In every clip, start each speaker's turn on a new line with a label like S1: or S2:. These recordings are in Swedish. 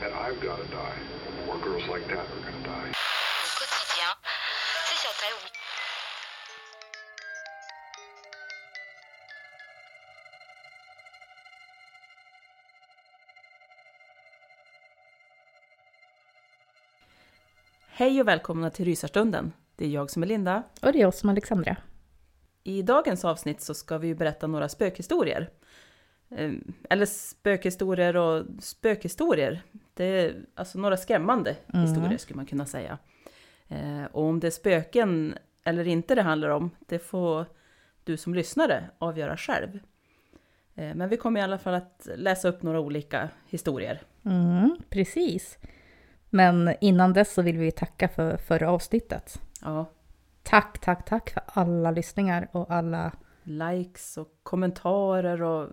S1: And I've got to die. More girls like that are going to die.
S2: Quotidien, c'est sur
S3: Hej och välkomna till Rysarstunden. Det är jag som är Linda.
S4: Och det är jag som Alexandra.
S3: I dagens avsnitt så ska vi berätta några spökhistorier. Eh, Eller spökhistorier och spökhistorier. Det är alltså några skrämmande historier skulle man kunna säga. Eh, Och om det är spöken eller inte det handlar om, det får du som lyssnare avgöra själv. Eh, Men vi kommer i alla fall att läsa upp några olika historier.
S4: Mm, precis. Men innan dess så vill vi tacka för förra avsnittet.
S3: Ja,
S4: Tack, tack, tack för alla lyssningar och alla,
S3: likes och kommentarer och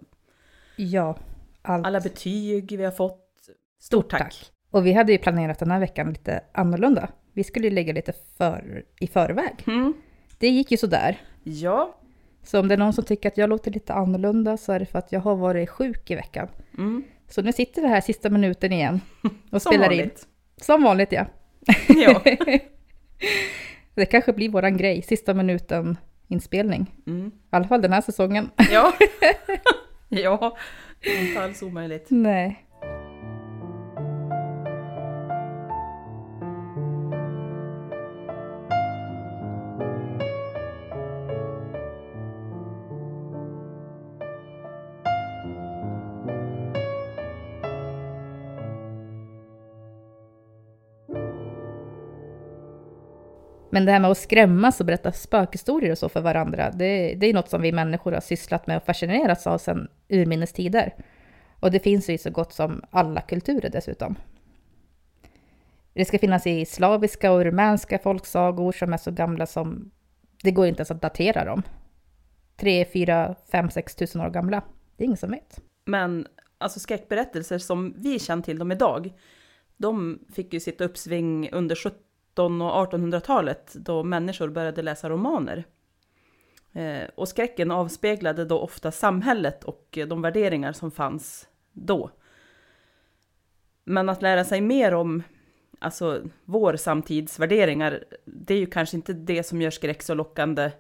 S4: ja, allt.
S3: alla betyg vi har fått. Stort tack!
S4: Och vi hade ju planerat den här veckan lite annorlunda. Vi skulle ju lägga lite för, i förväg.
S3: Mm.
S4: Det gick ju sådär.
S3: Ja,
S4: Så om det är någon som tycker att jag låter lite annorlunda så är det för att jag har varit sjuk i veckan.
S3: mm.
S4: Så nu sitter vi här sista minuten igen och
S3: som
S4: spelar in.
S3: vanligt.
S4: Som vanligt ja.
S3: Ja.
S4: Det kanske blir våran grej, sista minuten inspelning.
S3: Mm.
S4: I alla fall den här säsongen.
S3: Ja. Ja, inte alls omöjligt.
S4: Nej. Men det här med att skrämmas och berätta spökhistorier och så för varandra, det, det är något som vi människor har sysslat med och fascinerats av sedan urminnes tider. Och det finns ju i så gott som alla kulturer dessutom. Det ska finnas i slaviska och rumänska folksagor som är så gamla som det går inte ens att datera dem. 3, 4, 5, 6 tusen år gamla. Det är ingen som vet.
S3: Men alltså skräckberättelser som vi känner till dem idag, de fick ju sitt uppsving under 70, 1700 och 1800-talet då människor började läsa romaner. Eh, och skräcken avspeglade då ofta samhället och eh, de värderingar som fanns då. Men att lära sig mer om alltså, vår samtidsvärderingar, det är ju kanske inte det som gör skräck så lockande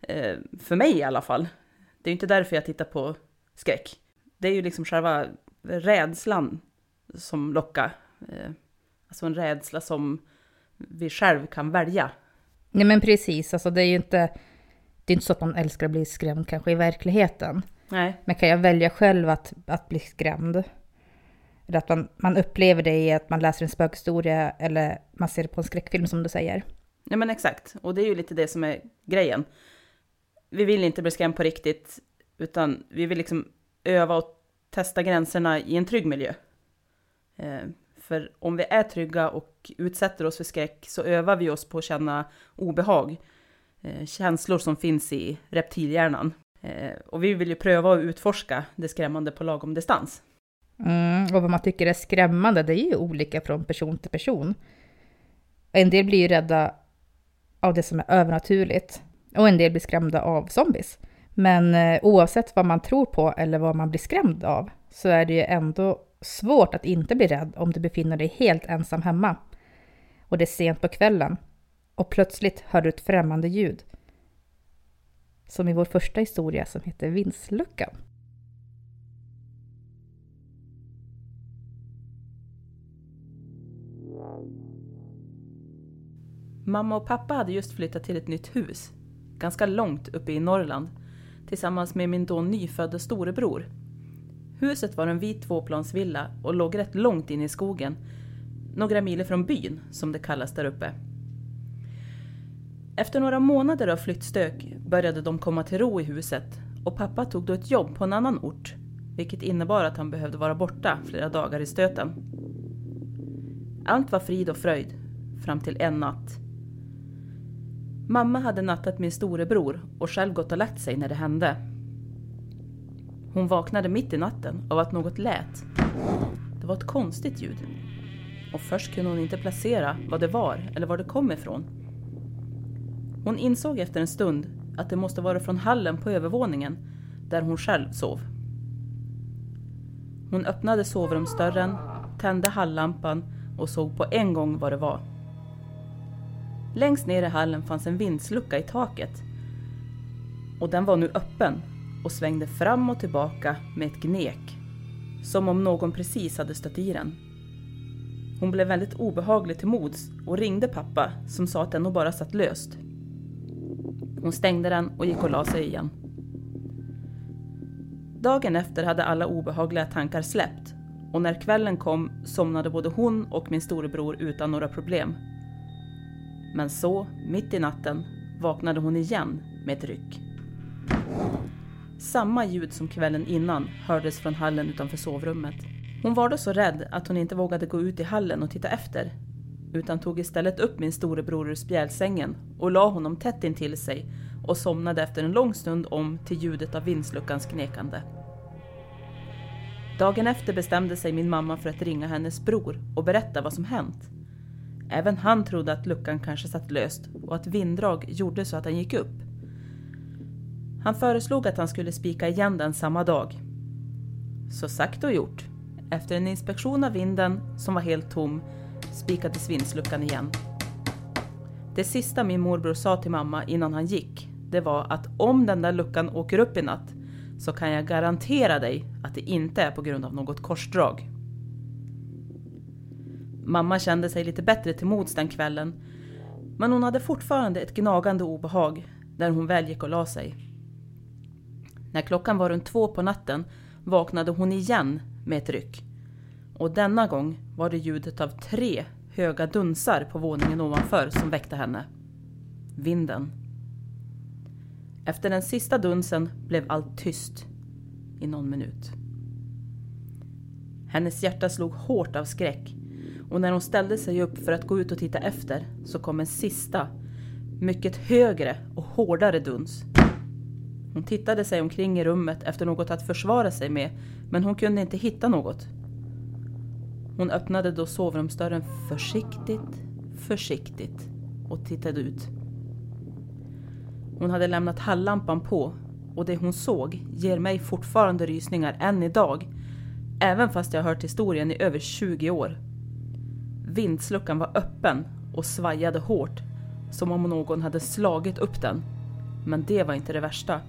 S3: eh, för mig i alla fall. Det är ju inte därför jag tittar på skräck. Det är ju liksom själva rädslan som lockar. Eh, alltså en rädsla som vi själv kan välja.
S4: Nej men precis, alltså det är ju inte, det är inte så att man älskar att bli skrämd kanske i verkligheten.
S3: Nej,
S4: Men kan jag välja själv att, att bli skrämd? Eller att man, man upplever det i att man läser en spökhistoria eller man ser det på en skräckfilm som du säger.
S3: Nej men exakt, och det är ju lite det som är grejen. Vi vill inte bli skrämd på riktigt, utan vi vill liksom öva och testa gränserna i en trygg miljö. Eh, för om vi är trygga och utsätter oss för skräck så övar vi oss på att känna obehag. Eh, känslor som finns i reptilhjärnan. Eh, och vi vill ju pröva att utforska det skrämmande på lagom distans.
S4: Mm, och vad man tycker är skrämmande, det är ju olika från person till person. En del blir ju rädda av det som är övernaturligt och en del blir skrämda av zombies. Men eh, oavsett vad man tror på eller vad man blir skrämd av så är det ju ändå svårt att inte bli rädd om du befinner dig helt ensam hemma. Och det är sent på kvällen och plötsligt hör du ett främmande ljud. Som i vår första historia som heter Vindsluckan.
S3: Mamma och pappa hade just flyttat till ett nytt hus, ganska långt uppe i Norrland, tillsammans med min då nyfödda storebror. Huset var en vit tvåplansvilla och låg rätt långt in i skogen, några mil från byn, som det kallas där uppe. Efter några månader av flyttstök började de komma till ro i huset och pappa tog då ett jobb på en annan ort, vilket innebar att han behövde vara borta flera dagar i stöten. Allt var frid och fröjd, fram till en natt. Mamma hade nattat min storebror och själv gått och lagt sig när det hände. Hon vaknade mitt i natten av att något lät. Det var ett konstigt ljud. Och först kunde hon inte placera vad det var eller var det kom ifrån. Hon insåg efter en stund att det måste vara från hallen på övervåningen där hon själv sov. Hon öppnade sovrumsdörren, tände halllampan och såg på en gång vad det var. Längst ner i hallen fanns en vindslucka i taket. Och den var nu öppen och svängde fram och tillbaka med ett gnek. Som om någon precis hade stött i den. Hon blev väldigt obehaglig till mods och ringde pappa som sa att den nog bara satt löst. Hon stängde den och gick och la sig igen. Dagen efter hade alla obehagliga tankar släppt och när kvällen kom somnade både hon och min storebror utan några problem. Men så, mitt i natten, vaknade hon igen med ett ryck. Samma ljud som kvällen innan hördes från hallen utanför sovrummet. Hon var då så rädd att hon inte vågade gå ut i hallen och titta efter. Utan tog istället upp min storebror ur spjälsängen och la honom tätt intill sig och somnade efter en lång stund om till ljudet av vindsluckans knekande. Dagen efter bestämde sig min mamma för att ringa hennes bror och berätta vad som hänt. Även han trodde att luckan kanske satt löst och att vinddrag gjorde så att den gick upp. Han föreslog att han skulle spika igen den samma dag. Så sagt och gjort. Efter en inspektion av vinden, som var helt tom, spikades vindsluckan igen. Det sista min morbror sa till mamma innan han gick, det var att om den där luckan åker upp i natt så kan jag garantera dig att det inte är på grund av något korsdrag. Mamma kände sig lite bättre till mods den kvällen, men hon hade fortfarande ett gnagande obehag när hon väl gick och la sig. När klockan var runt två på natten vaknade hon igen med ett ryck. Och denna gång var det ljudet av tre höga dunsar på våningen ovanför som väckte henne. Vinden. Efter den sista dunsen blev allt tyst i någon minut. Hennes hjärta slog hårt av skräck och när hon ställde sig upp för att gå ut och titta efter så kom en sista, mycket högre och hårdare duns. Hon tittade sig omkring i rummet efter något att försvara sig med, men hon kunde inte hitta något. Hon öppnade då sovrumsdörren försiktigt, försiktigt och tittade ut. Hon hade lämnat hallampan på och det hon såg ger mig fortfarande rysningar än idag, även fast jag hört historien i över 20 år. Vindsluckan var öppen och svajade hårt, som om någon hade slagit upp den. Men det var inte det värsta.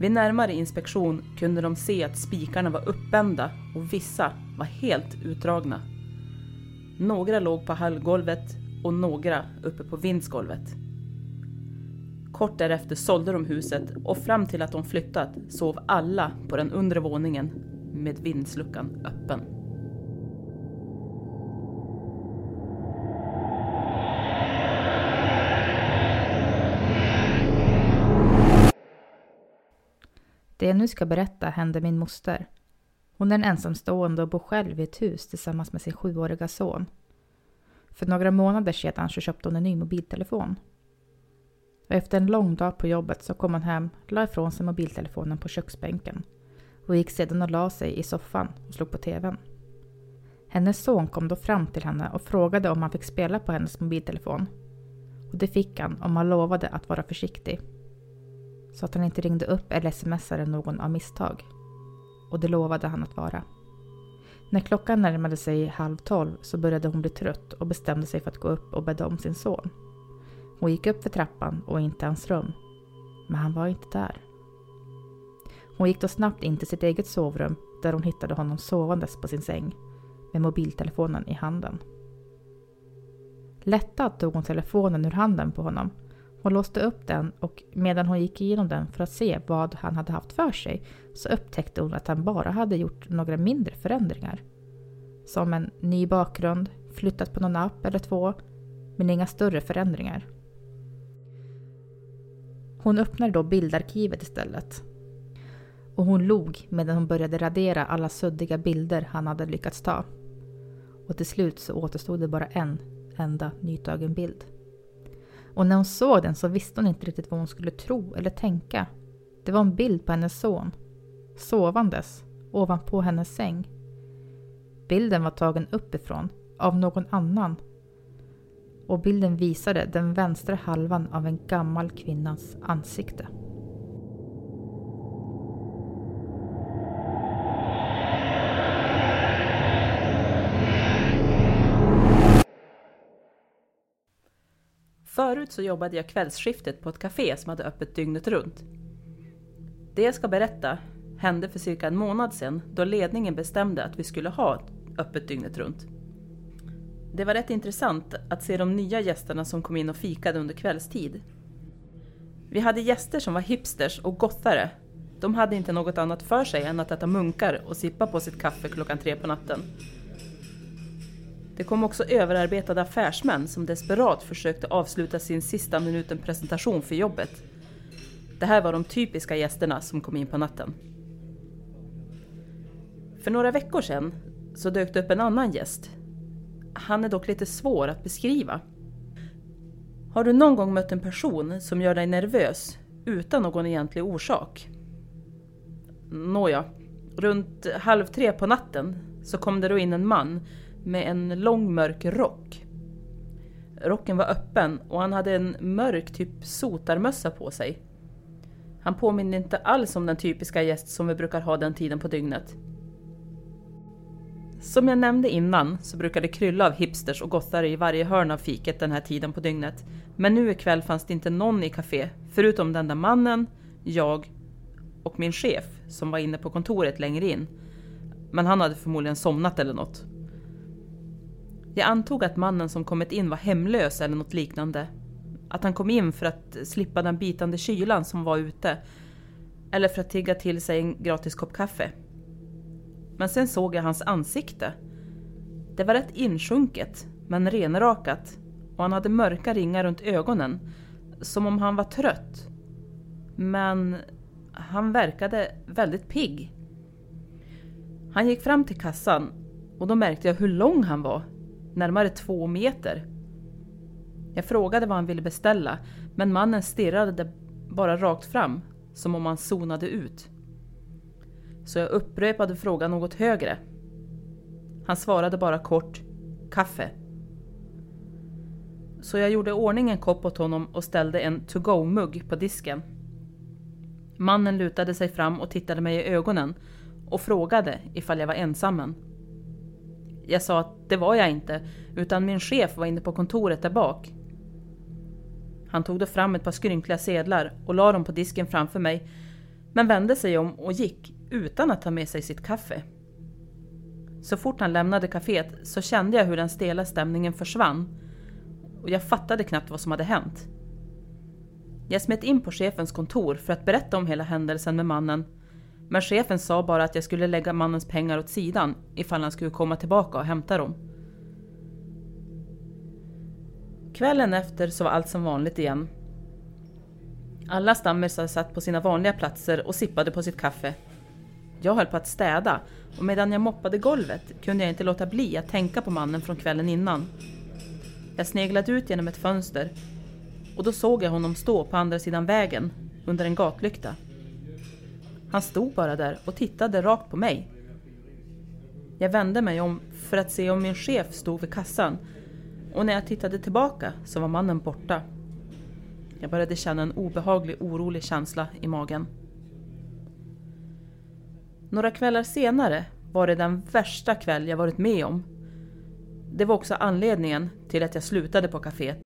S3: Vid närmare inspektion kunde de se att spikarna var uppbända och vissa var helt utdragna. Några låg på hallgolvet och några uppe på vindsgolvet. Kort därefter sålde de huset och fram till att de flyttat sov alla på den undre våningen med vindsluckan öppen.
S4: Det jag nu ska berätta hände min moster. Hon är en ensamstående och bor själv i ett hus tillsammans med sin sjuåriga son. För några månader sedan så köpte hon en ny mobiltelefon. Och efter en lång dag på jobbet så kom hon hem, la ifrån sig mobiltelefonen på köksbänken och gick sedan och la sig i soffan och slog på TVn. Hennes son kom då fram till henne och frågade om han fick spela på hennes mobiltelefon. Och det fick han om han lovade att vara försiktig. Så att han inte ringde upp eller smsade någon av misstag. Och det lovade han att vara. När klockan närmade sig halv tolv så började hon bli trött och bestämde sig för att gå upp och bädda om sin son. Hon gick upp för trappan och in till hans rum. Men han var inte där. Hon gick då snabbt in till sitt eget sovrum där hon hittade honom sovandes på sin säng med mobiltelefonen i handen. Lättad tog hon telefonen ur handen på honom. Hon låste upp den och medan hon gick igenom den för att se vad han hade haft för sig så upptäckte hon att han bara hade gjort några mindre förändringar. Som en ny bakgrund, flyttat på någon app eller två, men inga större förändringar. Hon öppnade då bildarkivet istället. Och hon log medan hon började radera alla suddiga bilder han hade lyckats ta. Och till slut så återstod det bara en enda nytagen bild. Och när hon såg den så visste hon inte riktigt vad hon skulle tro eller tänka. Det var en bild på hennes son, sovandes ovanpå hennes säng. Bilden var tagen uppifrån, av någon annan. Och bilden visade den vänstra halvan av en gammal kvinnas ansikte.
S3: Förut så jobbade jag kvällsskiftet på ett café som hade öppet dygnet runt. Det jag ska berätta hände för cirka en månad sedan då ledningen bestämde att vi skulle ha öppet dygnet runt. Det var rätt intressant att se de nya gästerna som kom in och fikade under kvällstid. Vi hade gäster som var hipsters och gothare. De hade inte något annat för sig än att äta munkar och sippa på sitt kaffe klockan tre på natten. Det kom också överarbetade affärsmän som desperat försökte avsluta sin sista minuten presentation för jobbet. Det här var de typiska gästerna som kom in på natten. För några veckor sedan så dök det upp en annan gäst. Han är dock lite svår att beskriva. Har du någon gång mött en person som gör dig nervös utan någon egentlig orsak? Nåja, runt halv tre på natten så kom det då in en man med en lång mörk rock. Rocken var öppen och han hade en mörk typ sotarmössa på sig. Han påminner inte alls om den typiska gäst som vi brukar ha den tiden på dygnet. Som jag nämnde innan så brukar det krylla av hipsters och gothare i varje hörn av fiket den här tiden på dygnet. Men nu ikväll fanns det inte någon i café, förutom den där mannen, jag och min chef som var inne på kontoret längre in. Men han hade förmodligen somnat eller något. Jag antog att mannen som kommit in var hemlös eller något liknande. Att han kom in för att slippa den bitande kylan som var ute. Eller för att tigga till sig en gratis kopp kaffe. Men sen såg jag hans ansikte. Det var rätt insjunket, men renrakat. Och han hade mörka ringar runt ögonen. Som om han var trött. Men han verkade väldigt pigg. Han gick fram till kassan och då märkte jag hur lång han var närmare två meter. Jag frågade vad han ville beställa, men mannen stirrade bara rakt fram, som om han zonade ut. Så jag upprepade frågan något högre. Han svarade bara kort ”kaffe”. Så jag gjorde ordning en kopp åt honom och ställde en to-go-mugg på disken. Mannen lutade sig fram och tittade mig i ögonen och frågade ifall jag var ensammen. Jag sa att det var jag inte, utan min chef var inne på kontoret där bak. Han tog då fram ett par skrynkliga sedlar och la dem på disken framför mig, men vände sig om och gick utan att ta med sig sitt kaffe. Så fort han lämnade kaféet så kände jag hur den stela stämningen försvann och jag fattade knappt vad som hade hänt. Jag smet in på chefens kontor för att berätta om hela händelsen med mannen. Men chefen sa bara att jag skulle lägga mannens pengar åt sidan ifall han skulle komma tillbaka och hämta dem. Kvällen efter så var allt som vanligt igen. Alla stammisar satt på sina vanliga platser och sippade på sitt kaffe. Jag höll på att städa och medan jag moppade golvet kunde jag inte låta bli att tänka på mannen från kvällen innan. Jag sneglade ut genom ett fönster och då såg jag honom stå på andra sidan vägen under en gatlykta. Han stod bara där och tittade rakt på mig. Jag vände mig om för att se om min chef stod vid kassan och när jag tittade tillbaka så var mannen borta. Jag började känna en obehaglig, orolig känsla i magen. Några kvällar senare var det den värsta kväll jag varit med om. Det var också anledningen till att jag slutade på kaféet.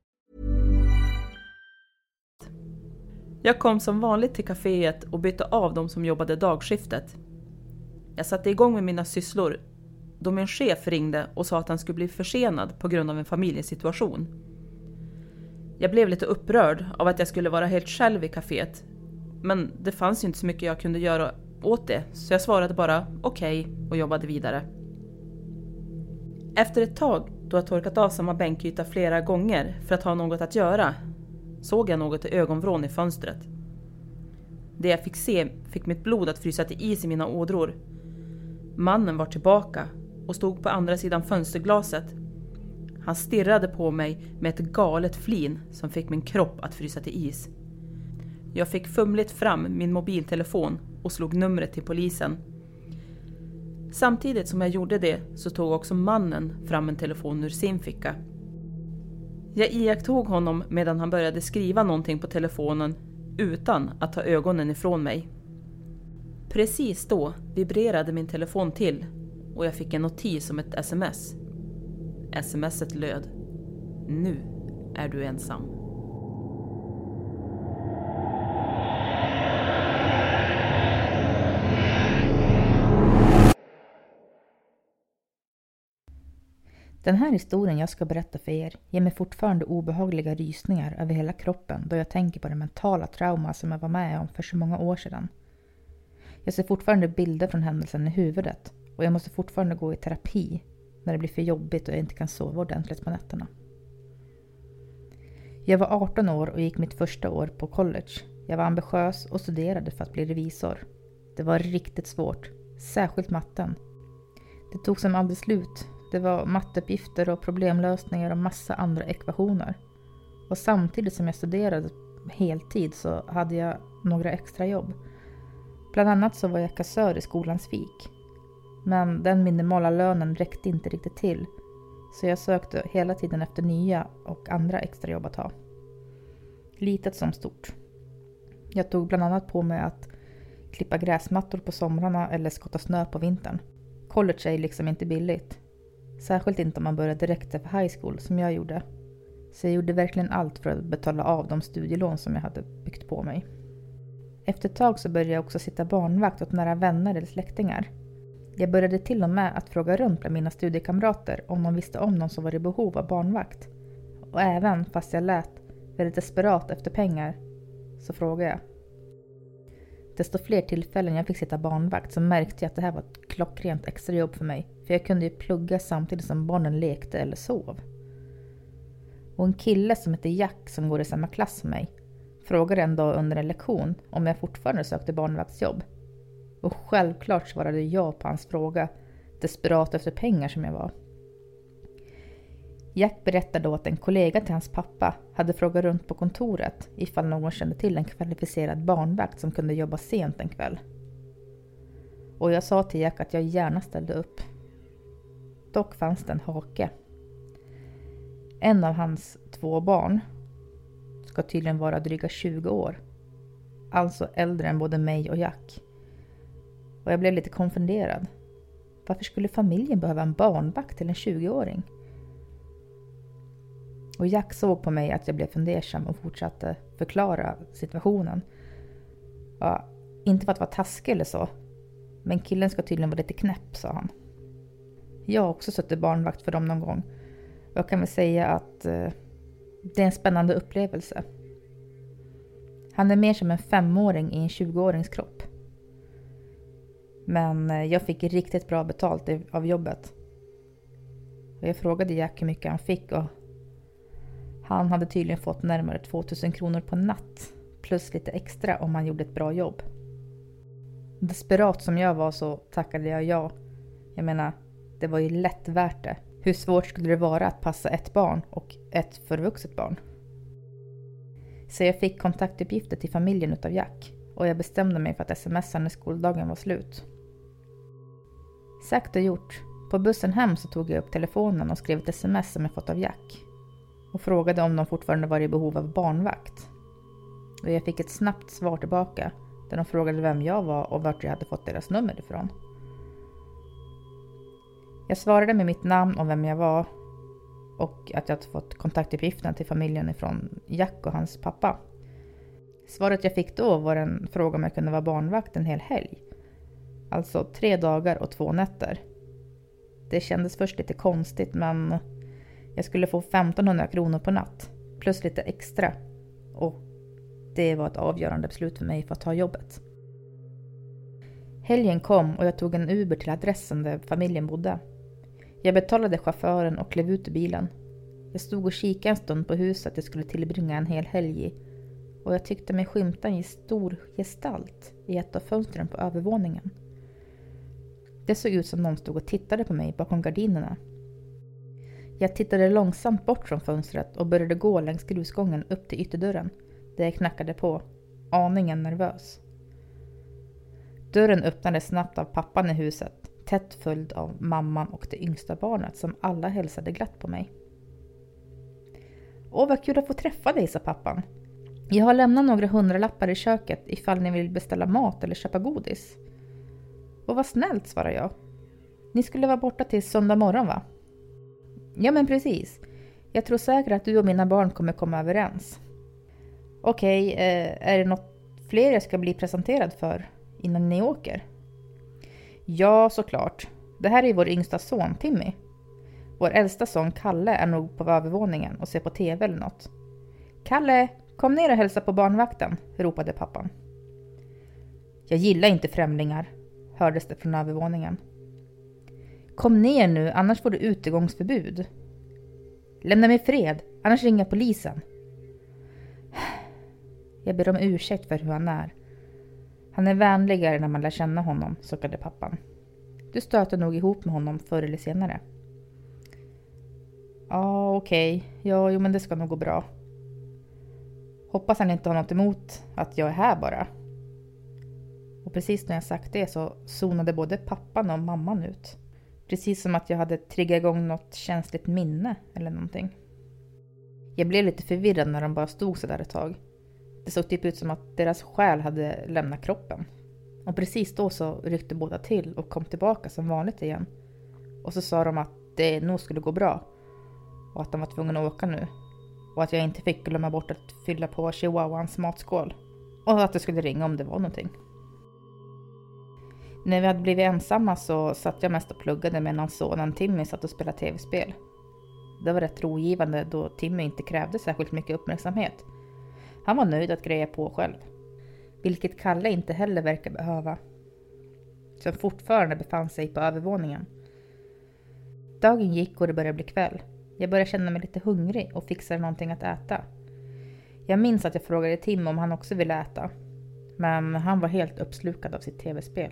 S3: Jag kom som vanligt till kaféet och bytte av de som jobbade dagskiftet. Jag satte igång med mina sysslor då min chef ringde och sa att han skulle bli försenad på grund av en familjesituation. Jag blev lite upprörd av att jag skulle vara helt själv i kaféet. Men det fanns ju inte så mycket jag kunde göra åt det, så jag svarade bara okej okay och jobbade vidare. Efter ett tag, då jag torkat av samma bänkyta flera gånger för att ha något att göra, såg jag något i ögonvrån i fönstret. Det jag fick se fick mitt blod att frysa till is i mina ådror. Mannen var tillbaka och stod på andra sidan fönsterglaset han stirrade på mig med ett galet flin som fick min kropp att frysa till is. Jag fick fumligt fram min mobiltelefon och slog numret till polisen. Samtidigt som jag gjorde det så tog också mannen fram en telefon ur sin ficka. Jag iakttog honom medan han började skriva någonting på telefonen utan att ta ögonen ifrån mig. Precis då vibrerade min telefon till och jag fick en notis om ett sms. Smset löd Nu är du ensam.
S4: Den här historien jag ska berätta för er ger mig fortfarande obehagliga rysningar över hela kroppen då jag tänker på det mentala trauma som jag var med om för så många år sedan. Jag ser fortfarande bilder från händelsen i huvudet och jag måste fortfarande gå i terapi när det blir för jobbigt och jag inte kan sova ordentligt på nätterna. Jag var 18 år och gick mitt första år på college. Jag var ambitiös och studerade för att bli revisor. Det var riktigt svårt, särskilt matten. Det tog som aldrig slut. Det var matteuppgifter och problemlösningar och massa andra ekvationer. Och samtidigt som jag studerade heltid så hade jag några extra jobb. Bland annat så var jag kassör i skolans fik men den minimala lönen räckte inte riktigt till. Så jag sökte hela tiden efter nya och andra extrajobb att ha. Litet som stort. Jag tog bland annat på mig att klippa gräsmattor på somrarna eller skotta snö på vintern. College är liksom inte billigt. Särskilt inte om man börjar direkt efter high school som jag gjorde. Så jag gjorde verkligen allt för att betala av de studielån som jag hade byggt på mig. Efter ett tag så började jag också sitta barnvakt åt nära vänner eller släktingar. Jag började till och med att fråga runt bland mina studiekamrater om de visste om någon som var i behov av barnvakt. Och även fast jag lät väldigt desperat efter pengar så frågade jag. Desto fler tillfällen jag fick sitta barnvakt så märkte jag att det här var ett klockrent extrajobb för mig. För jag kunde ju plugga samtidigt som barnen lekte eller sov. Och en kille som heter Jack som går i samma klass som mig frågade en dag under en lektion om jag fortfarande sökte barnvaktsjobb. Och självklart svarade jag på hans fråga, desperat efter pengar som jag var. Jack berättade då att en kollega till hans pappa hade frågat runt på kontoret ifall någon kände till en kvalificerad barnvakt som kunde jobba sent en kväll. Och jag sa till Jack att jag gärna ställde upp. Dock fanns det en hake. En av hans två barn ska tydligen vara dryga 20 år. Alltså äldre än både mig och Jack. Och jag blev lite konfunderad. Varför skulle familjen behöva en barnvakt till en 20-åring? Och Jack såg på mig att jag blev fundersam och fortsatte förklara situationen. Ja, inte för att vara taskig eller så. Men killen ska tydligen vara lite knäpp, sa han. Jag har också suttit barnvakt för dem någon gång. Jag kan väl säga att eh, det är en spännande upplevelse. Han är mer som en femåring i en 20-årings kropp. Men eh, jag fick riktigt bra betalt av jobbet. Och jag frågade Jack hur mycket han fick och han hade tydligen fått närmare 2000 kronor på natt. Plus lite extra om han gjorde ett bra jobb. Desperat som jag var så tackade jag ja. Jag menar, det var ju lätt värt det. Hur svårt skulle det vara att passa ett barn och ett förvuxet barn? Så jag fick kontaktuppgifter till familjen utav Jack och jag bestämde mig för att smsa när skoldagen var slut. Sagt och gjort. På bussen hem så tog jag upp telefonen och skrev ett sms som jag fått av Jack och frågade om de fortfarande var i behov av barnvakt. Och jag fick ett snabbt svar tillbaka där de frågade vem jag var och vart jag hade fått deras nummer ifrån. Jag svarade med mitt namn och vem jag var och att jag hade fått kontaktuppgifterna till familjen ifrån Jack och hans pappa. Svaret jag fick då var en fråga om jag kunde vara barnvakt en hel helg. Alltså tre dagar och två nätter. Det kändes först lite konstigt men jag skulle få 1500 kronor på natt plus lite extra. Och det var ett avgörande beslut för mig för att ta jobbet. Helgen kom och jag tog en Uber till adressen där familjen bodde. Jag betalade chauffören och klev ut ur bilen. Jag stod och kikade en stund på huset jag skulle tillbringa en hel helg i och jag tyckte mig skymta en stor gestalt i ett av fönstren på övervåningen. Det såg ut som någon stod och tittade på mig bakom gardinerna. Jag tittade långsamt bort från fönstret och började gå längs grusgången upp till ytterdörren, där jag knackade på, aningen nervös. Dörren öppnades snabbt av pappan i huset tätt följd av mamman och det yngsta barnet som alla hälsade glatt på mig. Åh, vad kul att få träffa dig, sa pappan. Jag har lämnat några hundralappar i köket ifall ni vill beställa mat eller köpa godis. Och vad snällt, svarade jag. Ni skulle vara borta till söndag morgon, va? Ja, men precis. Jag tror säkert att du och mina barn kommer komma överens. Okej, okay, är det något fler jag ska bli presenterad för innan ni åker? Ja, såklart. Det här är vår yngsta son, Timmy. Vår äldsta son, Kalle, är nog på övervåningen och ser på TV eller något. Kalle, kom ner och hälsa på barnvakten, ropade pappan. Jag gillar inte främlingar, hördes det från övervåningen. Kom ner nu, annars får du utegångsförbud. Lämna mig fred, annars ringer jag polisen. Jag ber om ursäkt för hur han är. Han är vänligare när man lär känna honom, suckade pappan. Du stöter nog ihop med honom förr eller senare. Ja, okej. Okay. Ja, jo men det ska nog gå bra. Hoppas han inte har något emot att jag är här bara. Och precis när jag sagt det så zonade både pappan och mamman ut. Precis som att jag hade triggat igång något känsligt minne eller någonting. Jag blev lite förvirrad när de bara stod så där ett tag. Det såg typ ut som att deras själ hade lämnat kroppen. Och precis då så ryckte båda till och kom tillbaka som vanligt igen. Och så sa de att det nog skulle gå bra. Och att de var tvungna att åka nu. och att jag inte fick glömma bort att fylla på chihuahuans matskål. Och att jag skulle ringa om det var någonting. När vi hade blivit ensamma så satt jag mest och pluggade medan sonen Timmy satt och spelade tv-spel. Det var rätt rogivande då Timmy inte krävde särskilt mycket uppmärksamhet. Han var nöjd att greja på själv. Vilket Kalle inte heller verkar behöva. Som fortfarande befann sig på övervåningen. Dagen gick och det började bli kväll. Jag började känna mig lite hungrig och fixade någonting att äta. Jag minns att jag frågade Tim om han också ville äta. Men han var helt uppslukad av sitt tv-spel.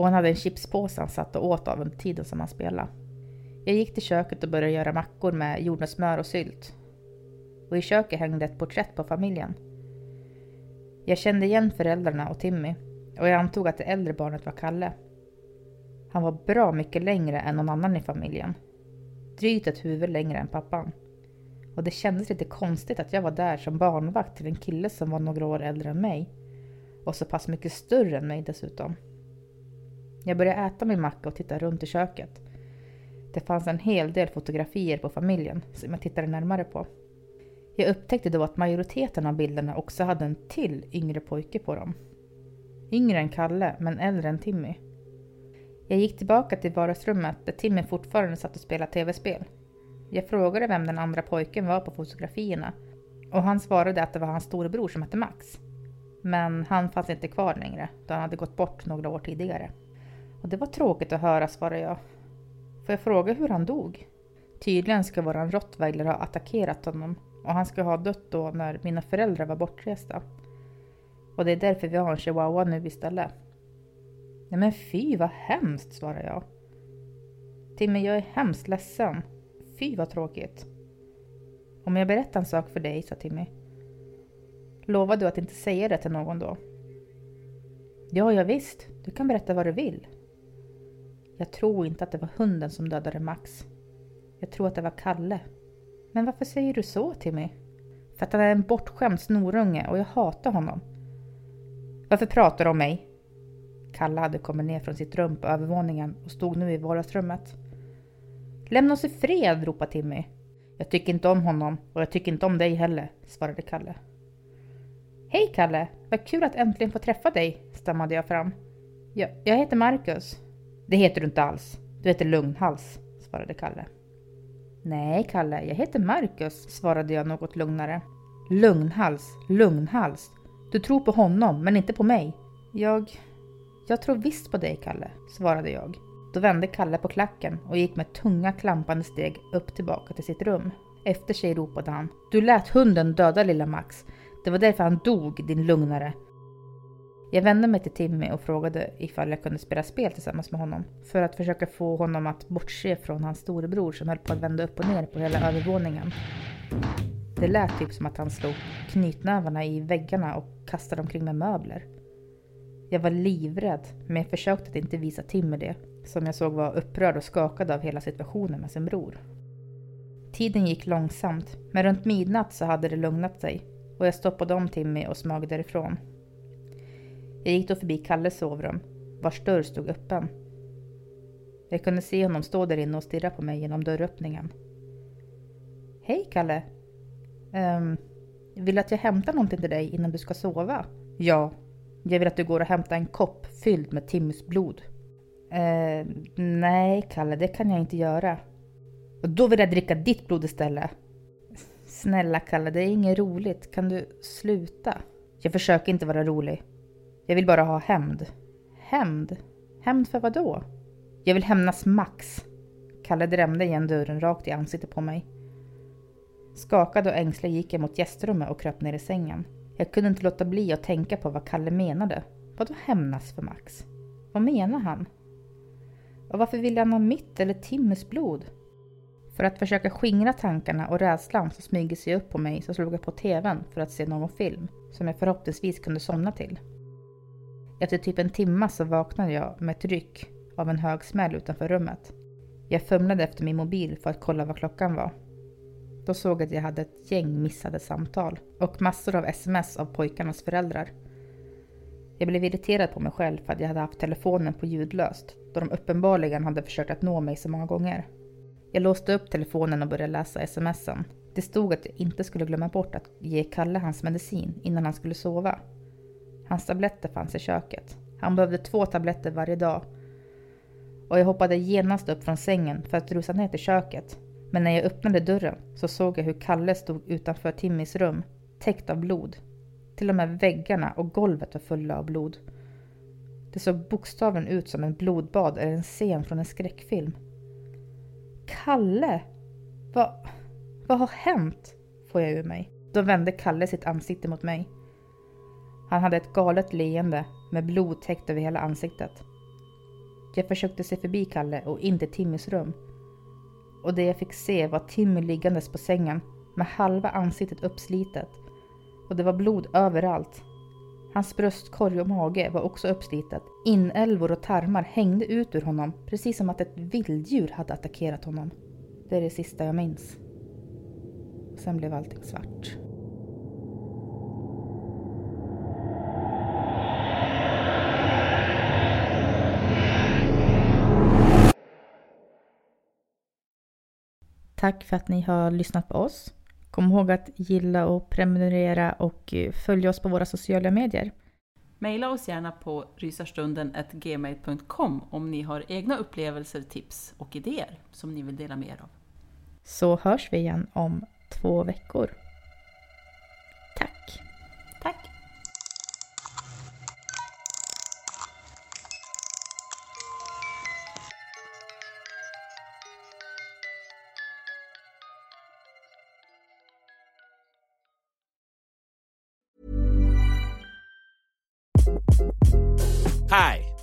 S4: Och han hade en chipspåse han satt och åt av under tiden som han spelade. Jag gick till köket och började göra mackor med jordnötssmör och sylt. Och i köket hängde ett porträtt på familjen. Jag kände igen föräldrarna och Timmy och jag antog att det äldre barnet var Kalle. Han var bra mycket längre än någon annan i familjen. Drygt ett huvud längre än pappan. Och det kändes lite konstigt att jag var där som barnvakt till en kille som var några år äldre än mig. Och så pass mycket större än mig dessutom. Jag började äta min macka och titta runt i köket. Det fanns en hel del fotografier på familjen som jag tittade närmare på. Jag upptäckte då att majoriteten av bilderna också hade en till yngre pojke på dem. Yngre än Kalle, men äldre än Timmy. Jag gick tillbaka till vardagsrummet där Timmy fortfarande satt och spelade tv-spel. Jag frågade vem den andra pojken var på fotografierna och han svarade att det var hans storebror som hette Max. Men han fanns inte kvar längre då han hade gått bort några år tidigare. Och det var tråkigt att höra, svarade jag. Får jag fråga hur han dog? Tydligen ska våran rottweiler ha attackerat honom och han ska ha dött då när mina föräldrar var bortresta. Och det är därför vi har en chihuahua nu istället. Nej men fy vad hemskt, svarade jag. Timmy, jag är hemskt ledsen. Fy vad tråkigt. Om jag berättar en sak för dig, sa Timmy. Lovar du att inte säga det till någon då? Ja, ja visst. Du kan berätta vad du vill. Jag tror inte att det var hunden som dödade Max. Jag tror att det var Kalle. Men varför säger du så Timmy? För att han är en bortskämd snorunge och jag hatar honom. Varför pratar du om mig? Kalle hade kommit ner från sitt rum på övervåningen och stod nu i vardagsrummet. Lämna oss i fred, ropade Timmy. Jag tycker inte om honom och jag tycker inte om dig heller, svarade Kalle. Hej Kalle, vad kul att äntligen få träffa dig, stammade jag fram. Jag, jag heter Marcus. Det heter du inte alls. Du heter Lugnhals, svarade Kalle. Nej, Kalle, jag heter Marcus, svarade jag något lugnare. Lugnhals, lugnhals. Du tror på honom, men inte på mig. Jag... Jag tror visst på dig, Kalle, svarade jag. Då vände Kalle på klacken och gick med tunga klampande steg upp tillbaka till sitt rum. Efter sig ropade han. Du lät hunden döda lilla Max. Det var därför han dog, din lugnare. Jag vände mig till Timmy och frågade ifall jag kunde spela spel tillsammans med honom. För att försöka få honom att bortse från hans storebror som höll på att vända upp och ner på hela övervåningen. Det lät typ som att han slog knytnävarna i väggarna och kastade omkring med möbler. Jag var livrädd, men jag försökte att inte visa Timmy det, som jag såg var upprörd och skakad av hela situationen med sin bror. Tiden gick långsamt, men runt midnatt så hade det lugnat sig och jag stoppade om Timmy och smög därifrån. Jag gick då förbi Kalles sovrum, vars dörr stod öppen. Jag kunde se honom stå där inne och stirra på mig genom dörröppningen. Hej Kalle! Um, vill du att jag hämtar någonting till dig innan du ska sova? Ja, jag vill att du går och hämtar en kopp fylld med Timmys blod. Uh, ehm, nej Kalle, det kan jag inte göra. Då vill jag dricka ditt blod istället. Snälla Kalle, det är inget roligt. Kan du sluta? Jag försöker inte vara rolig. Jag vill bara ha hämnd. Hämnd? Hämnd för vad då? Jag vill hämnas Max. Kalle drämde igen dörren rakt i ansiktet på mig. Skakad och ängslig gick jag mot gästrummet och kröp ner i sängen. Jag kunde inte låta bli att tänka på vad Kalle menade. Vadå hämnas för Max? Vad menar han? Och varför ville han ha mitt eller Timmys blod? För att försöka skingra tankarna och rädslan som smyger sig upp på mig så slog jag på TVn för att se någon film som jag förhoppningsvis kunde somna till. Efter typ en timma så vaknade jag med ett ryck av en hög smäll utanför rummet. Jag fumlade efter min mobil för att kolla vad klockan var. Då såg jag att jag hade ett gäng missade samtal och massor av sms av pojkarnas föräldrar. Jag blev irriterad på mig själv för att jag hade haft telefonen på ljudlöst då de uppenbarligen hade försökt att nå mig så många gånger. Jag låste upp telefonen och började läsa smsen. Det stod att jag inte skulle glömma bort att ge Kalle hans medicin innan han skulle sova. Hans tabletter fanns i köket. Han behövde två tabletter varje dag. Och jag hoppade genast upp från sängen för att rusa ner till köket. Men när jag öppnade dörren så såg jag hur Kalle stod utanför Timmys rum, täckt av blod. Till och med väggarna och golvet var fulla av blod. Det såg bokstavligen ut som en blodbad eller en scen från en skräckfilm. Kalle! Vad, vad har hänt? Får jag ur mig. Då vände Kalle sitt ansikte mot mig. Han hade ett galet leende med blod täckt över hela ansiktet. Jag försökte se förbi Kalle och in till Timmys rum. Och det jag fick se var Timmy liggandes på sängen med halva ansiktet uppslitet. Och det var blod överallt. Hans bröstkorg och mage var också uppslitet. Inälvor och tarmar hängde ut ur honom precis som att ett vilddjur hade attackerat honom. Det är det sista jag minns. Sen blev allting svart. Tack för att ni har lyssnat på oss. Kom ihåg att gilla och prenumerera och följa oss på våra sociala medier.
S3: Maila oss gärna på rysarstunden.gmail.com om ni har egna upplevelser, tips och idéer som ni vill dela med er av.
S4: Så hörs vi igen om två veckor.